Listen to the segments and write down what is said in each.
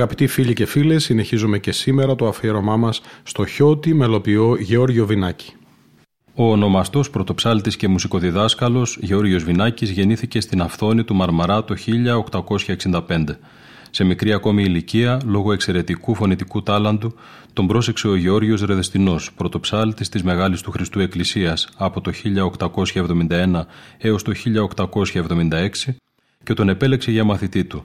Αγαπητοί φίλοι και φίλες, συνεχίζουμε και σήμερα το αφιέρωμά μας στο χιώτη μελοποιό Γεώργιο Βινάκη. Ο ονομαστός πρωτοψάλτης και μουσικοδιδάσκαλος Γεώργιος Βινάκης γεννήθηκε στην Αυθόνη του Μαρμαρά το 1865. Σε μικρή ακόμη ηλικία, λόγω εξαιρετικού φωνητικού τάλαντου, τον πρόσεξε ο Γεώργιος Ρεδεστινός, πρωτοψάλτης της Μεγάλης του Χριστού Εκκλησίας από το 1871 έως το 1876 και τον επέλεξε για μαθητή του.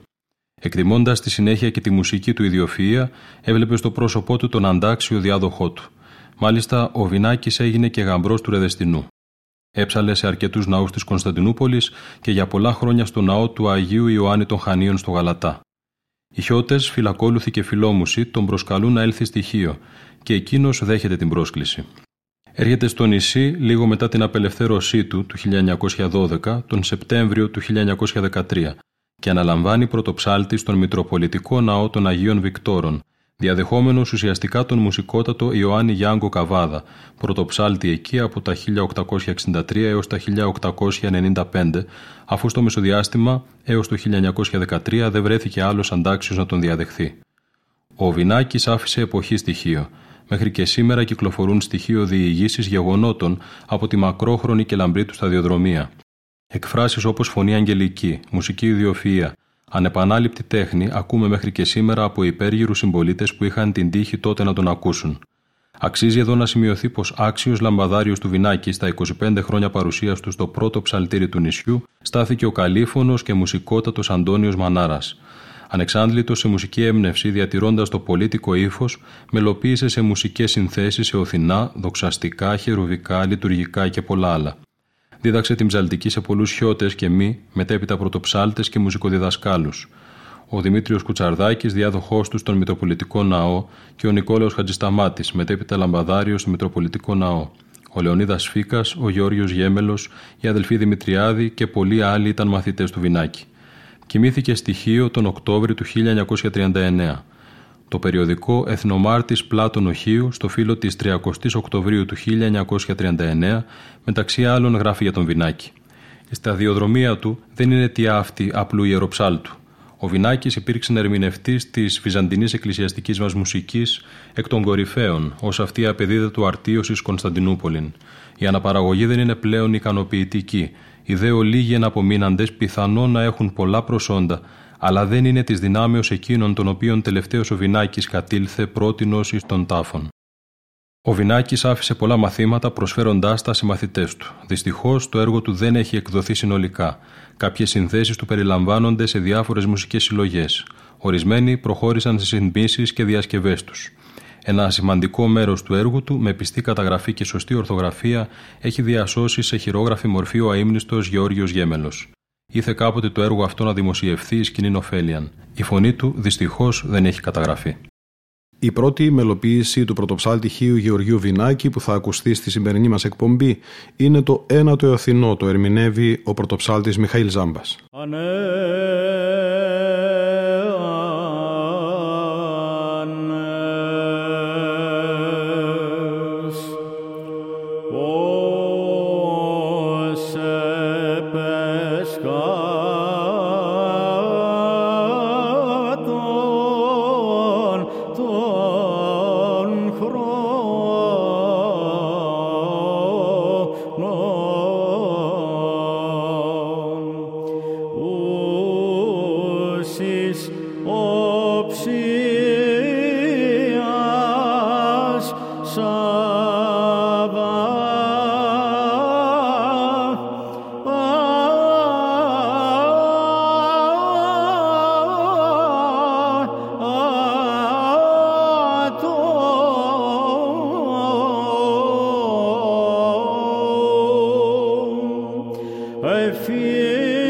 Εκτιμώντα τη συνέχεια και τη μουσική του ιδιοφυΐα, έβλεπε στο πρόσωπό του τον αντάξιο διάδοχό του. Μάλιστα, ο Βινάκης έγινε και γαμπρός του Ρεδεστινού. Έψαλε σε αρκετούς ναούς της Κωνσταντινούπολης και για πολλά χρόνια στο ναό του Αγίου Ιωάννη των Χανίων στο Γαλατά. Οι χιώτες, φυλακόλουθοι και φιλόμουσοι, τον προσκαλούν να έλθει στοιχείο και εκείνος δέχεται την πρόσκληση. Έρχεται στο νησί λίγο μετά την απελευθέρωσή του του 1912, τον Σεπτέμβριο του 1913, και αναλαμβάνει πρωτοψάλτη στον Μητροπολιτικό Ναό των Αγίων Βικτόρων, διαδεχόμενος ουσιαστικά τον μουσικότατο Ιωάννη Γιάνγκο Καβάδα, πρωτοψάλτη εκεί από τα 1863 έως τα 1895, αφού στο μεσοδιάστημα έως το 1913 δεν βρέθηκε άλλος αντάξιος να τον διαδεχθεί. Ο Βινάκης άφησε εποχή στοιχείο. Μέχρι και σήμερα κυκλοφορούν στοιχείο διηγήσεις γεγονότων από τη μακρόχρονη και λαμπρή του σταδιοδρομία. Εκφράσεις όπως φωνή αγγελική, μουσική ιδιοφυΐα, ανεπανάληπτη τέχνη ακούμε μέχρι και σήμερα από υπέργυρους συμπολίτες που είχαν την τύχη τότε να τον ακούσουν. Αξίζει εδώ να σημειωθεί πως άξιος λαμπαδάριος του Βινάκη στα 25 χρόνια παρουσίας του στο πρώτο ψαλτήρι του νησιού στάθηκε ο καλήφωνο και μουσικότατος Αντώνιος Μανάρας. Ανεξάντλητος σε μουσική έμπνευση, διατηρώντας το πολίτικο ύφος, μελοποίησε σε μουσικές συνθέσεις σε οθινά, δοξαστικά, χερουβικά, λειτουργικά και πολλά άλλα. Δίδαξε την ψαλτική σε πολλούς χιώτες και μη, μετέπειτα πρωτοψάλτες και μουσικοδιδασκάλους. Ο Δημήτριος Κουτσαρδάκης, διάδοχός του στον Μητροπολιτικό Ναό, και ο Νικόλαος Χατζησταμάτης, μετέπειτα λαμπαδάριος στο Μητροπολιτικό Ναό. Ο Λεωνίδας Φίκας, ο Γιώργιο Γέμελος, η αδελφή Δημητριάδη και πολλοί άλλοι ήταν μαθητές του Βινάκη. Κοιμήθηκε στοιχείο τον Οκτώβριο του 1939. Το περιοδικό Εθνομάρτης Πλάτων Οχίου στο φύλλο της 30 Οκτωβρίου του 1939 μεταξύ άλλων γράφει για τον Βινάκη. Η σταδιοδρομία του δεν είναι τι αυτή απλού ιεροψάλτου. Ο Βινάκης υπήρξε ερμηνευτής της Βυζαντινής Εκκλησιαστικής μας μουσικής εκ των κορυφαίων, ως αυτή απεδίδα του αρτίωσης Κωνσταντινούπολην. Η αναπαραγωγή δεν είναι πλέον ικανοποιητική. Οι δε ολίγοι εναπομείναντες πιθανόν να έχουν πολλά προσόντα, αλλά δεν είναι της δυνάμεως εκείνων των οποίων τελευταίος ο Βινάκης κατήλθε πρότινος εις των τάφων. Ο Βινάκης άφησε πολλά μαθήματα προσφέροντάς τα σε μαθητές του. Δυστυχώς το έργο του δεν έχει εκδοθεί συνολικά. Κάποιες συνθέσει του περιλαμβάνονται σε διάφορες μουσικές συλλογές. Ορισμένοι προχώρησαν σε συντμήσει και διασκευές τους. Ένα σημαντικό μέρος του έργου του, με πιστή καταγραφή και σωστή ορθογραφία, έχει διασώσει σε χειρόγραφη μορφή ο αείμνηστος Γεώργιος Γέμελος. Ήθε κάποτε το έργο αυτό να δημοσιευθεί σκηνή Νοφέλιαν. Η φωνή του δυστυχώς δεν έχει καταγραφεί. Η πρώτη μελοποίηση του πρωτοψάλτη Χίου Γεωργίου Βινάκη που θα ακουστεί στη σημερινή μας εκπομπή είναι το «Ένα το Αθηνό», το ερμηνεύει ο πρωτοψάλτης Μιχαήλ Ζάμπας. I feel.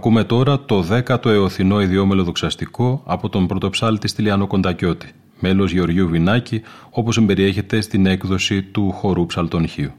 Ακούμε τώρα το 10ο εωθινό ιδιόμελο δοξαστικό από τον πρωτοψάλτη Στυλιανό Κοντακιώτη, μέλος Γεωργίου Βινάκη, όπως εμπεριέχεται στην έκδοση του χορού ψαλτονχείου.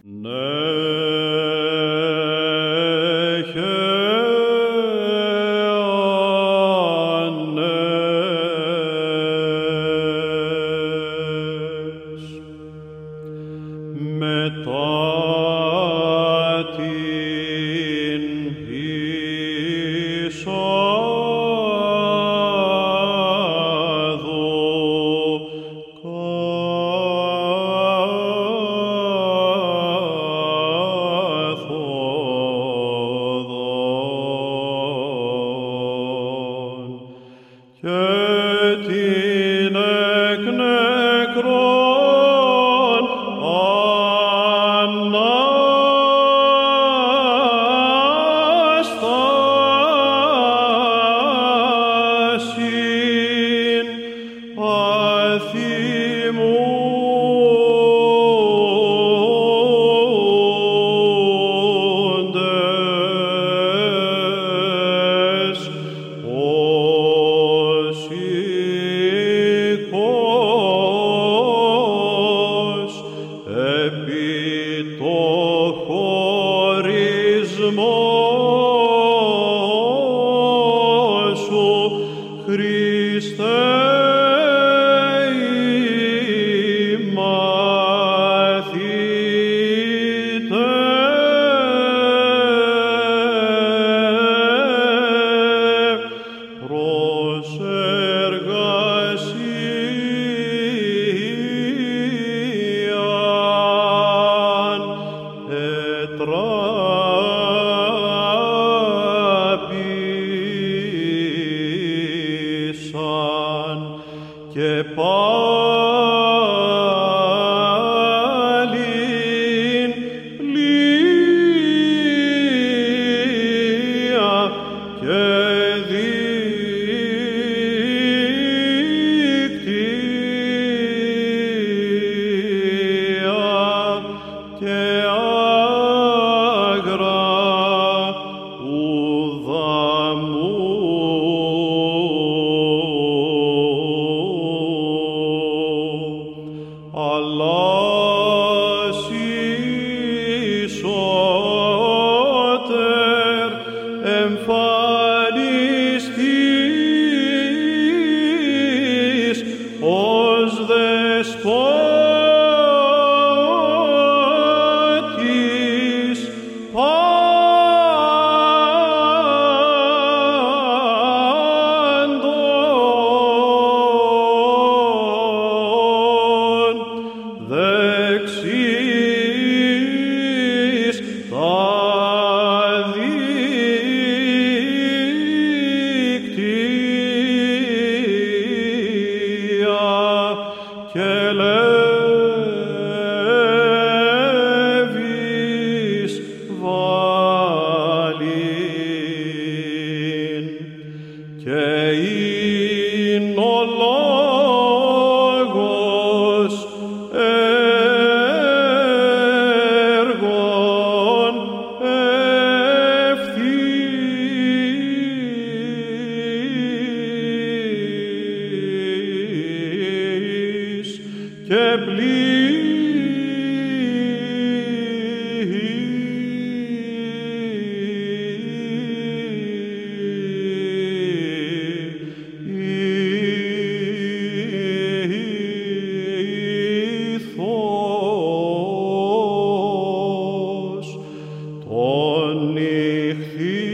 Onich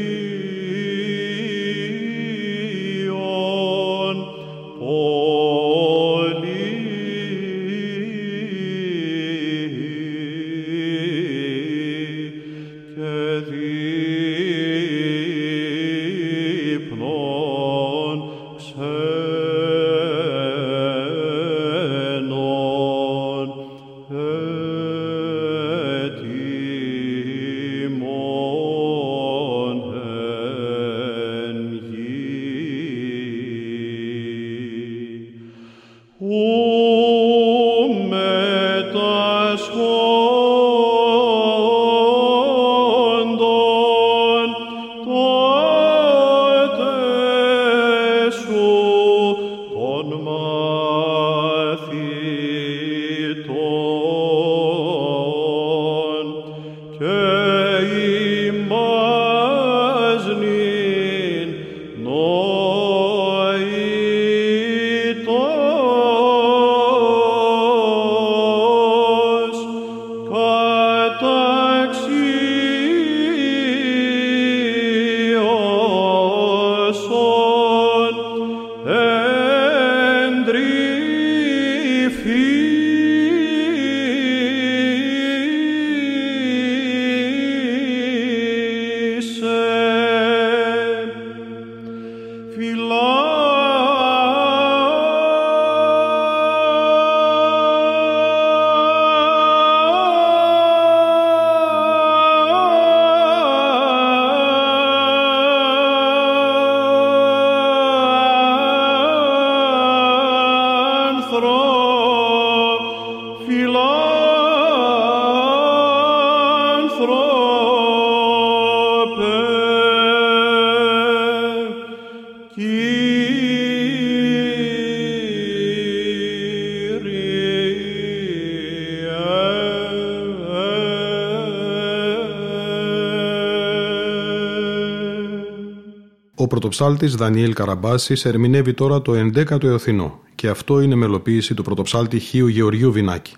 Ο πρωτοψάλτης Δανιέλ Καραμπάσης ερμηνεύει τώρα το 11ο Εωθινό και αυτό είναι μελοποίηση του πρωτοψάλτη Χίου Γεωργίου Βινάκη.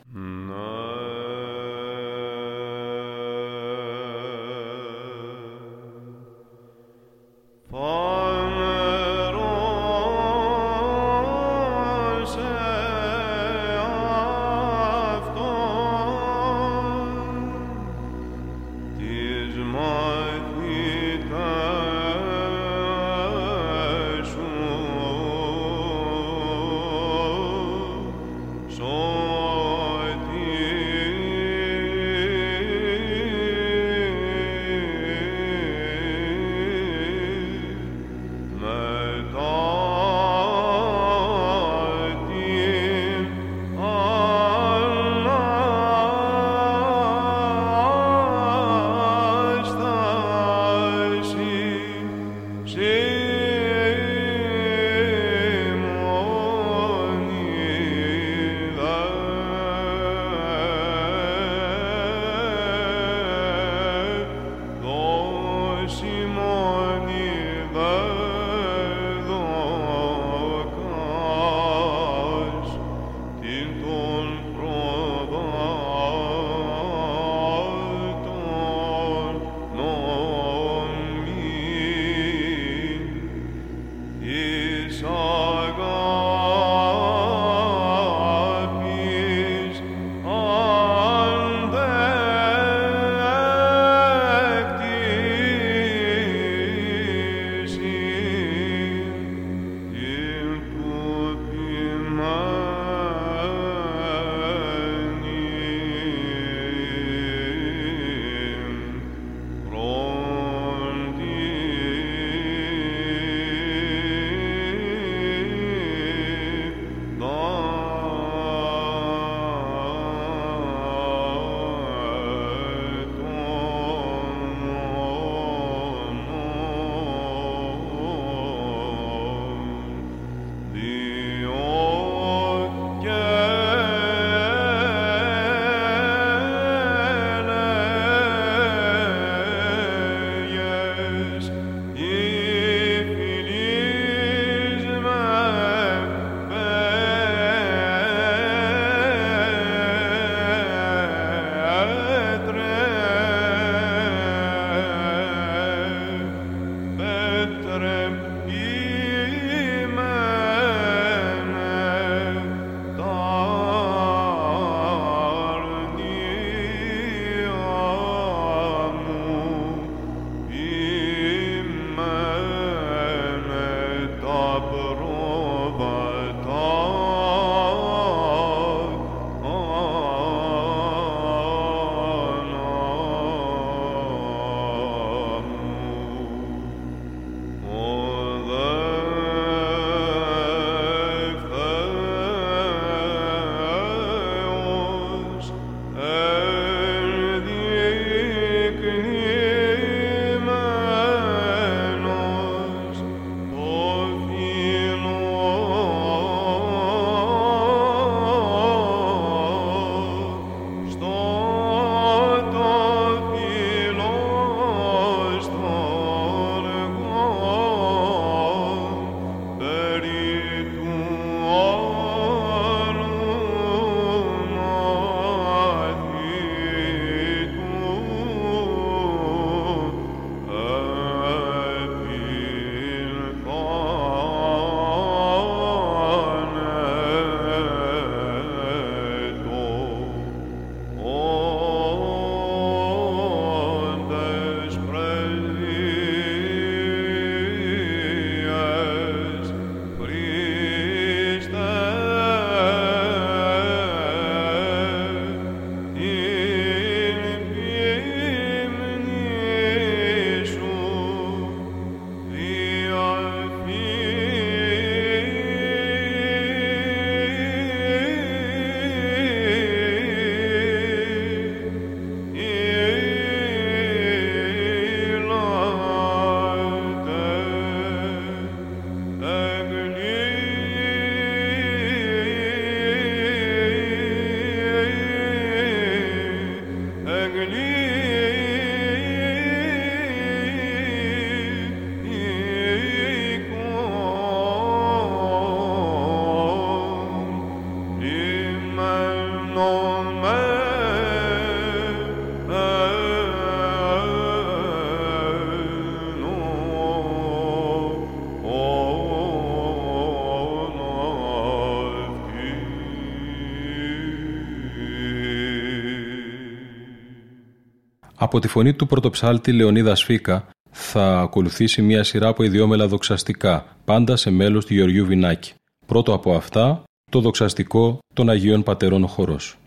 Από τη φωνή του πρωτοψάλτη Λεωνίδα Σφίκα θα ακολουθήσει μια σειρά από ιδιόμελα δοξαστικά, πάντα σε μέλος του Γεωργιού Βινάκη. Πρώτο από αυτά, το δοξαστικό των Αγίων Πατερών Χορός.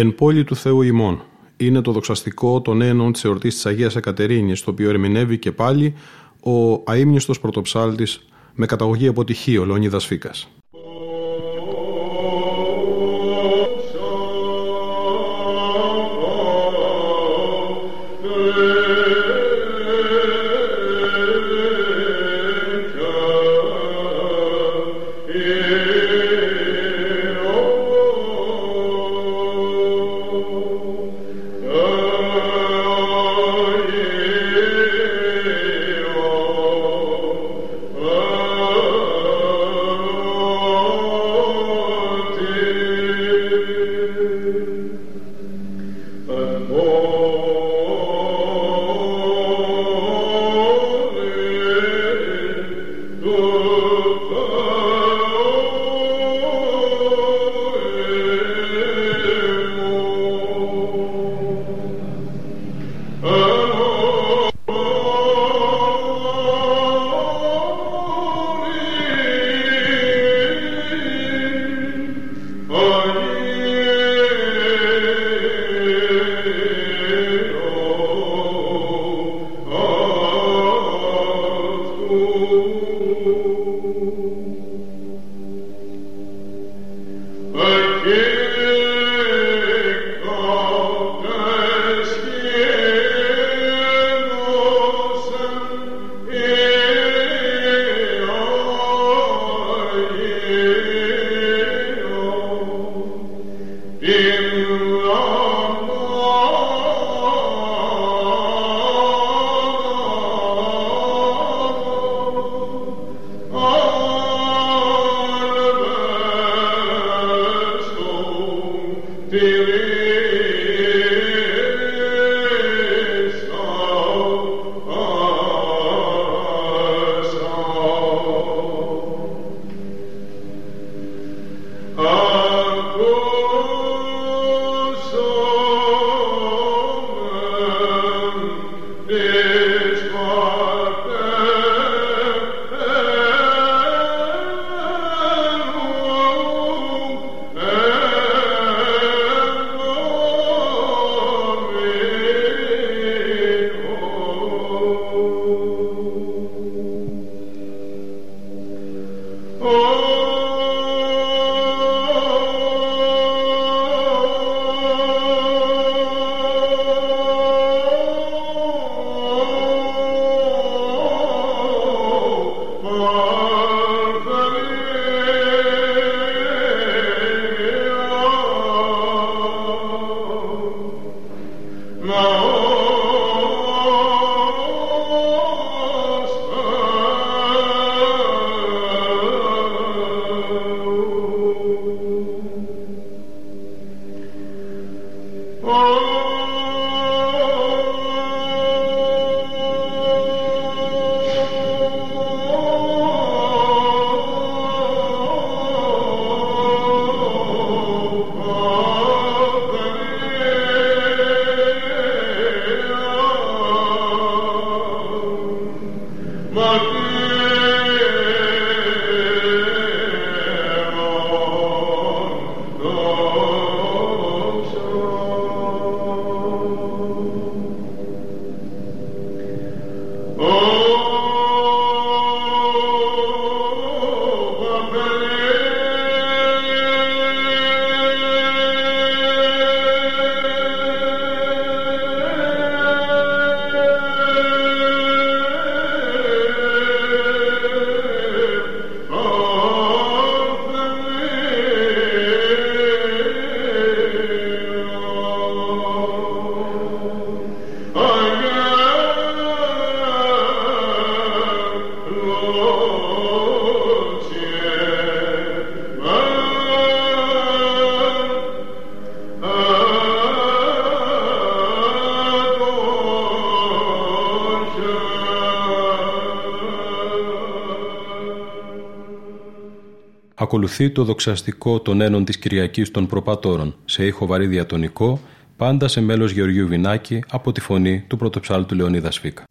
Εν πόλη του Θεού ημών. Είναι το δοξαστικό των ένων της εορτής της Αγίας Εκατερίνης, το οποίο ερμηνεύει και πάλι ο αείμνηστος πρωτοψάλτης με καταγωγή από τυχείο Λεωνίδας Φίκας. Ακολουθεί το δοξαστικό των ένων της Κυριακής των Προπατόρων, σε ήχο βαρύ διατονικό, πάντα σε μέλος Γεωργίου Βινάκη από τη φωνή του πρωτοψάλτου Λεωνίδα Σφίκα.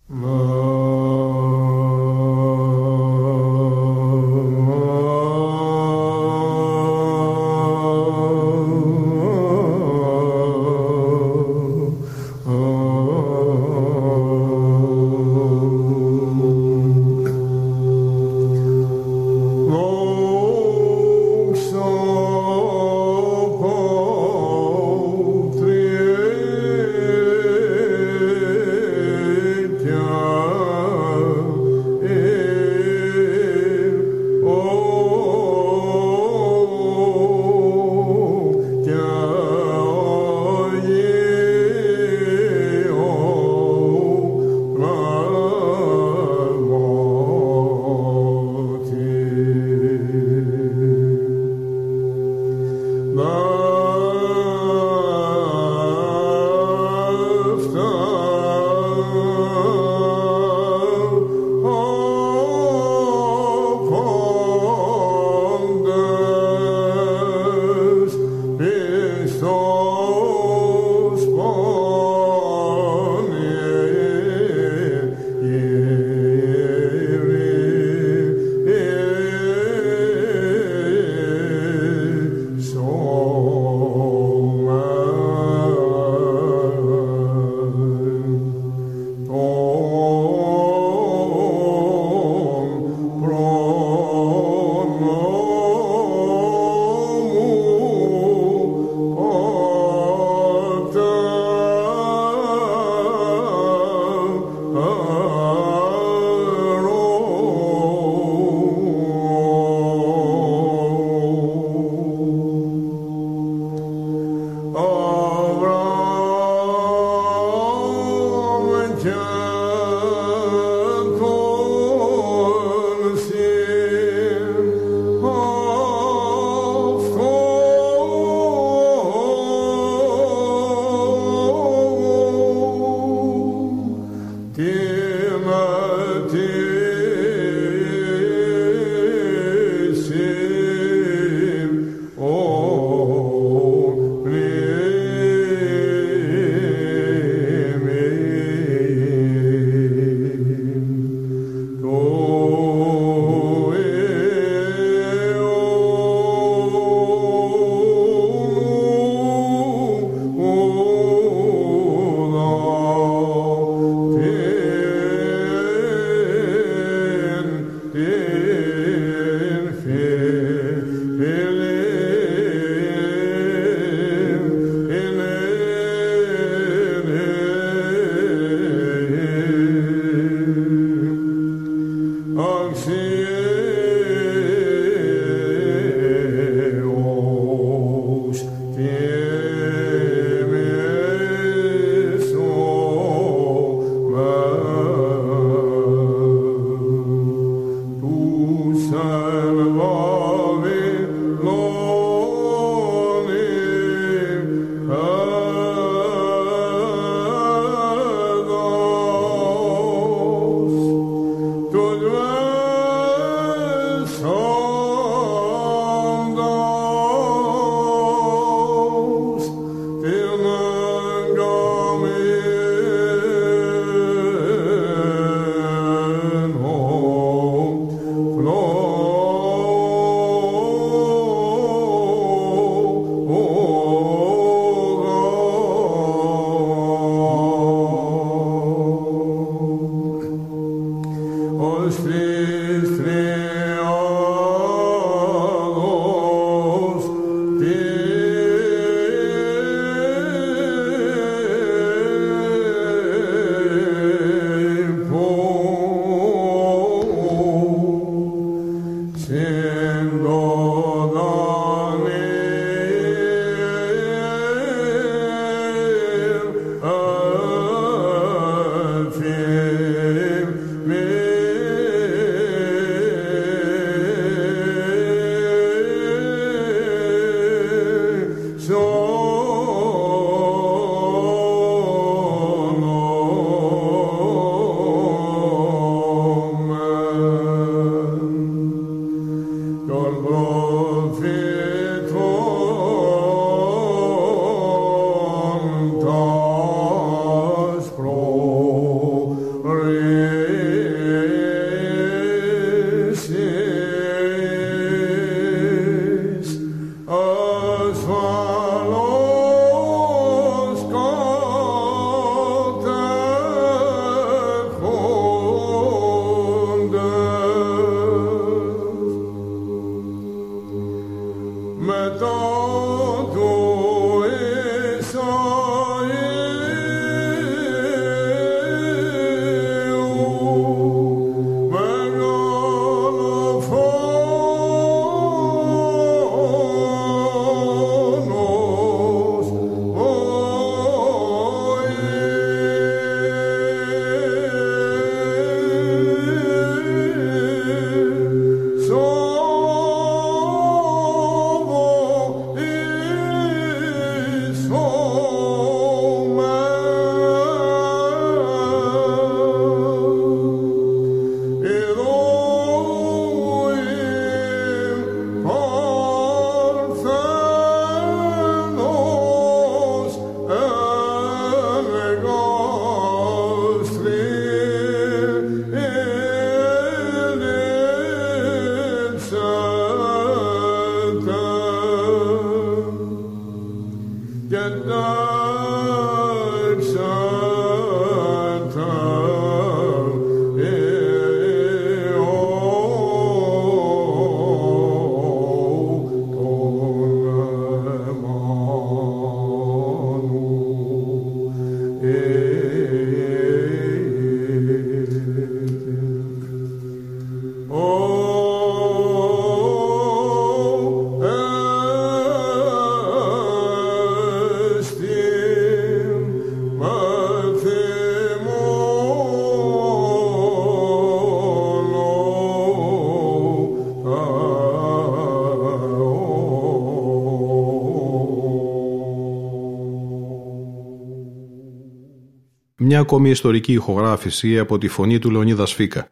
Μια ακόμη ιστορική ηχογράφηση από τη φωνή του Λεωνίδα Σφίκα.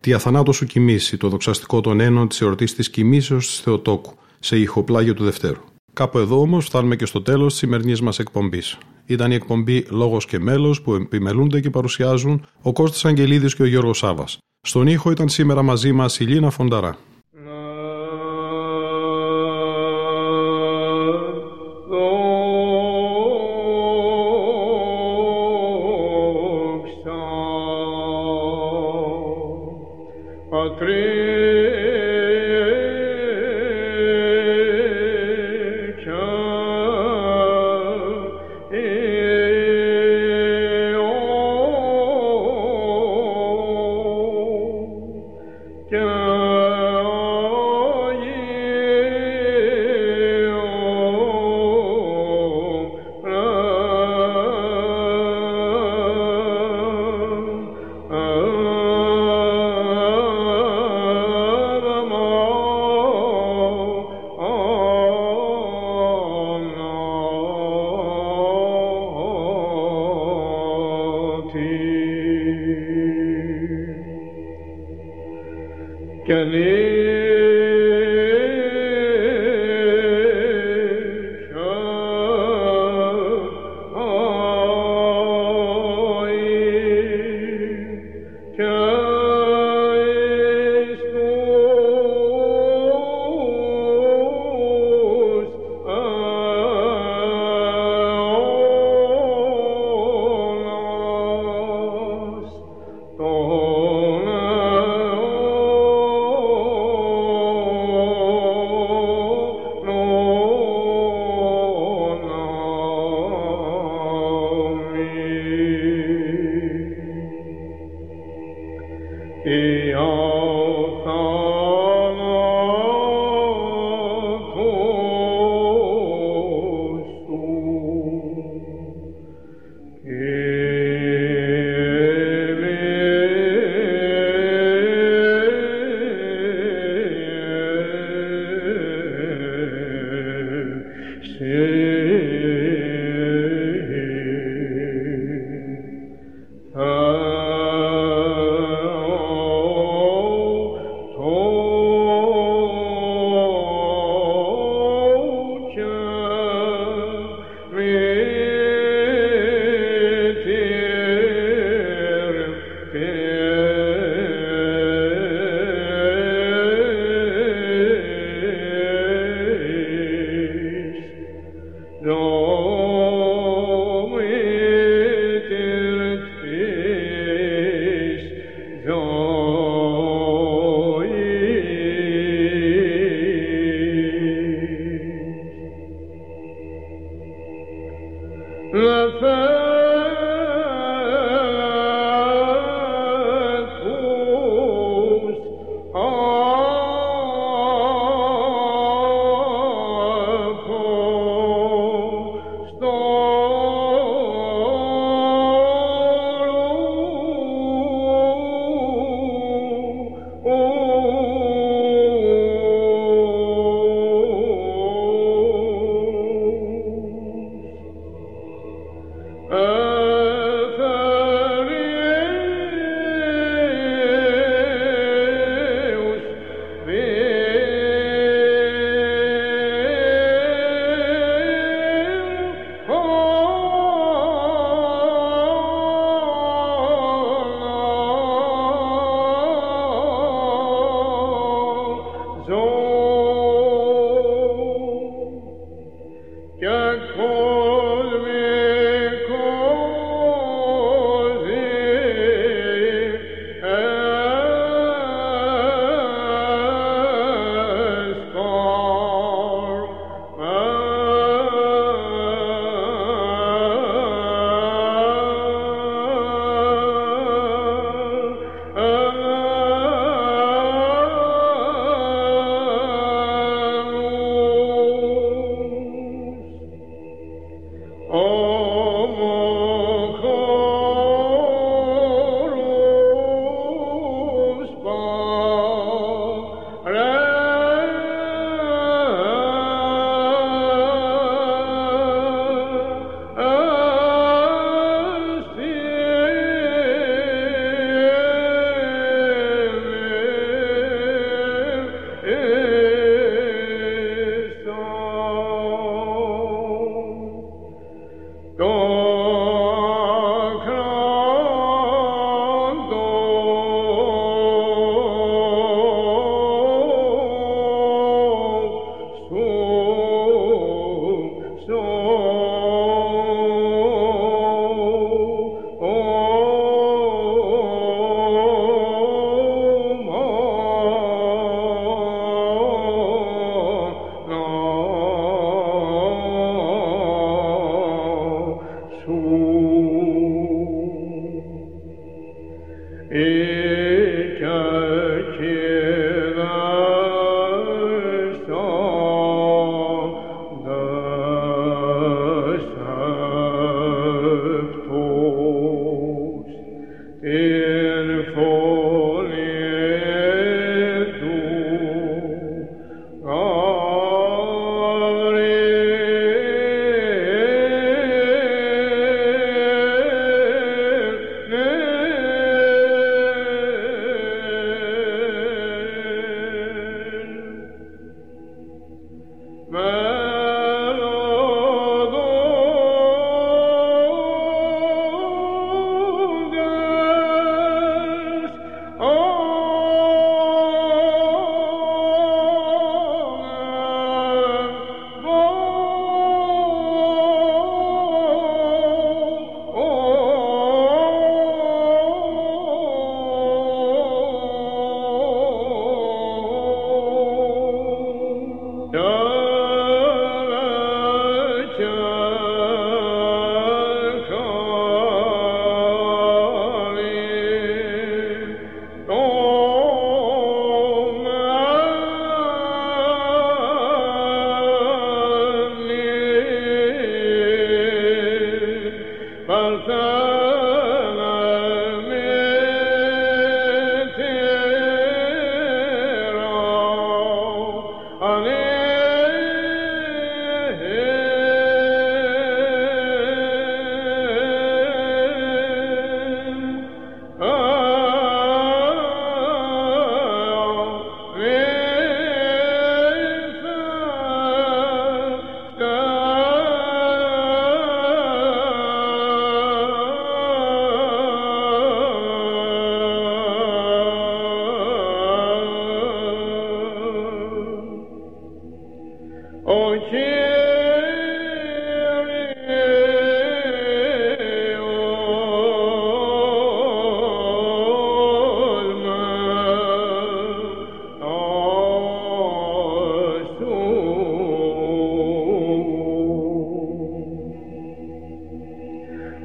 Τι αθανάτω σου κοιμήσει, το δοξαστικό των ένων της εορτής της κοιμήσεως της Θεοτόκου, σε ηχοπλάγιο του Δευτέρου. Κάπου εδώ όμως φτάνουμε και στο τέλος της σημερινής μας εκπομπής. Ήταν η εκπομπή Λόγος και Μέλος που επιμελούνται και παρουσιάζουν ο Κώστας Αγγελίδης και ο Γιώργος Σάβας. Στον ήχο ήταν σήμερα μαζί μας η Λίνα Φονταρά.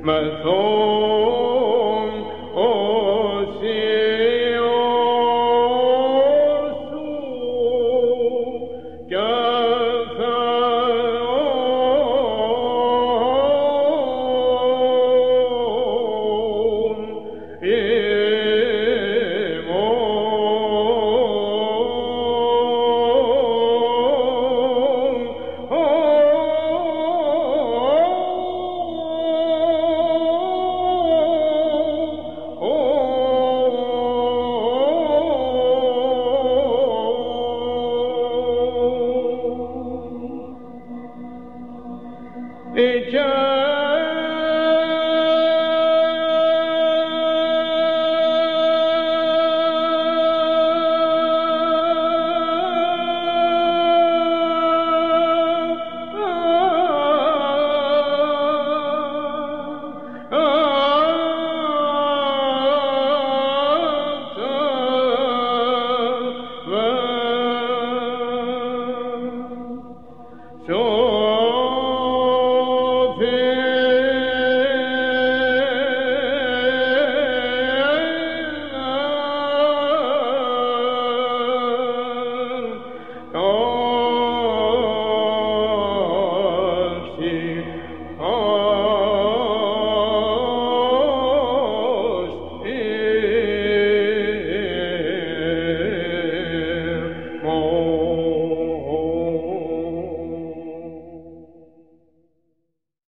my soul.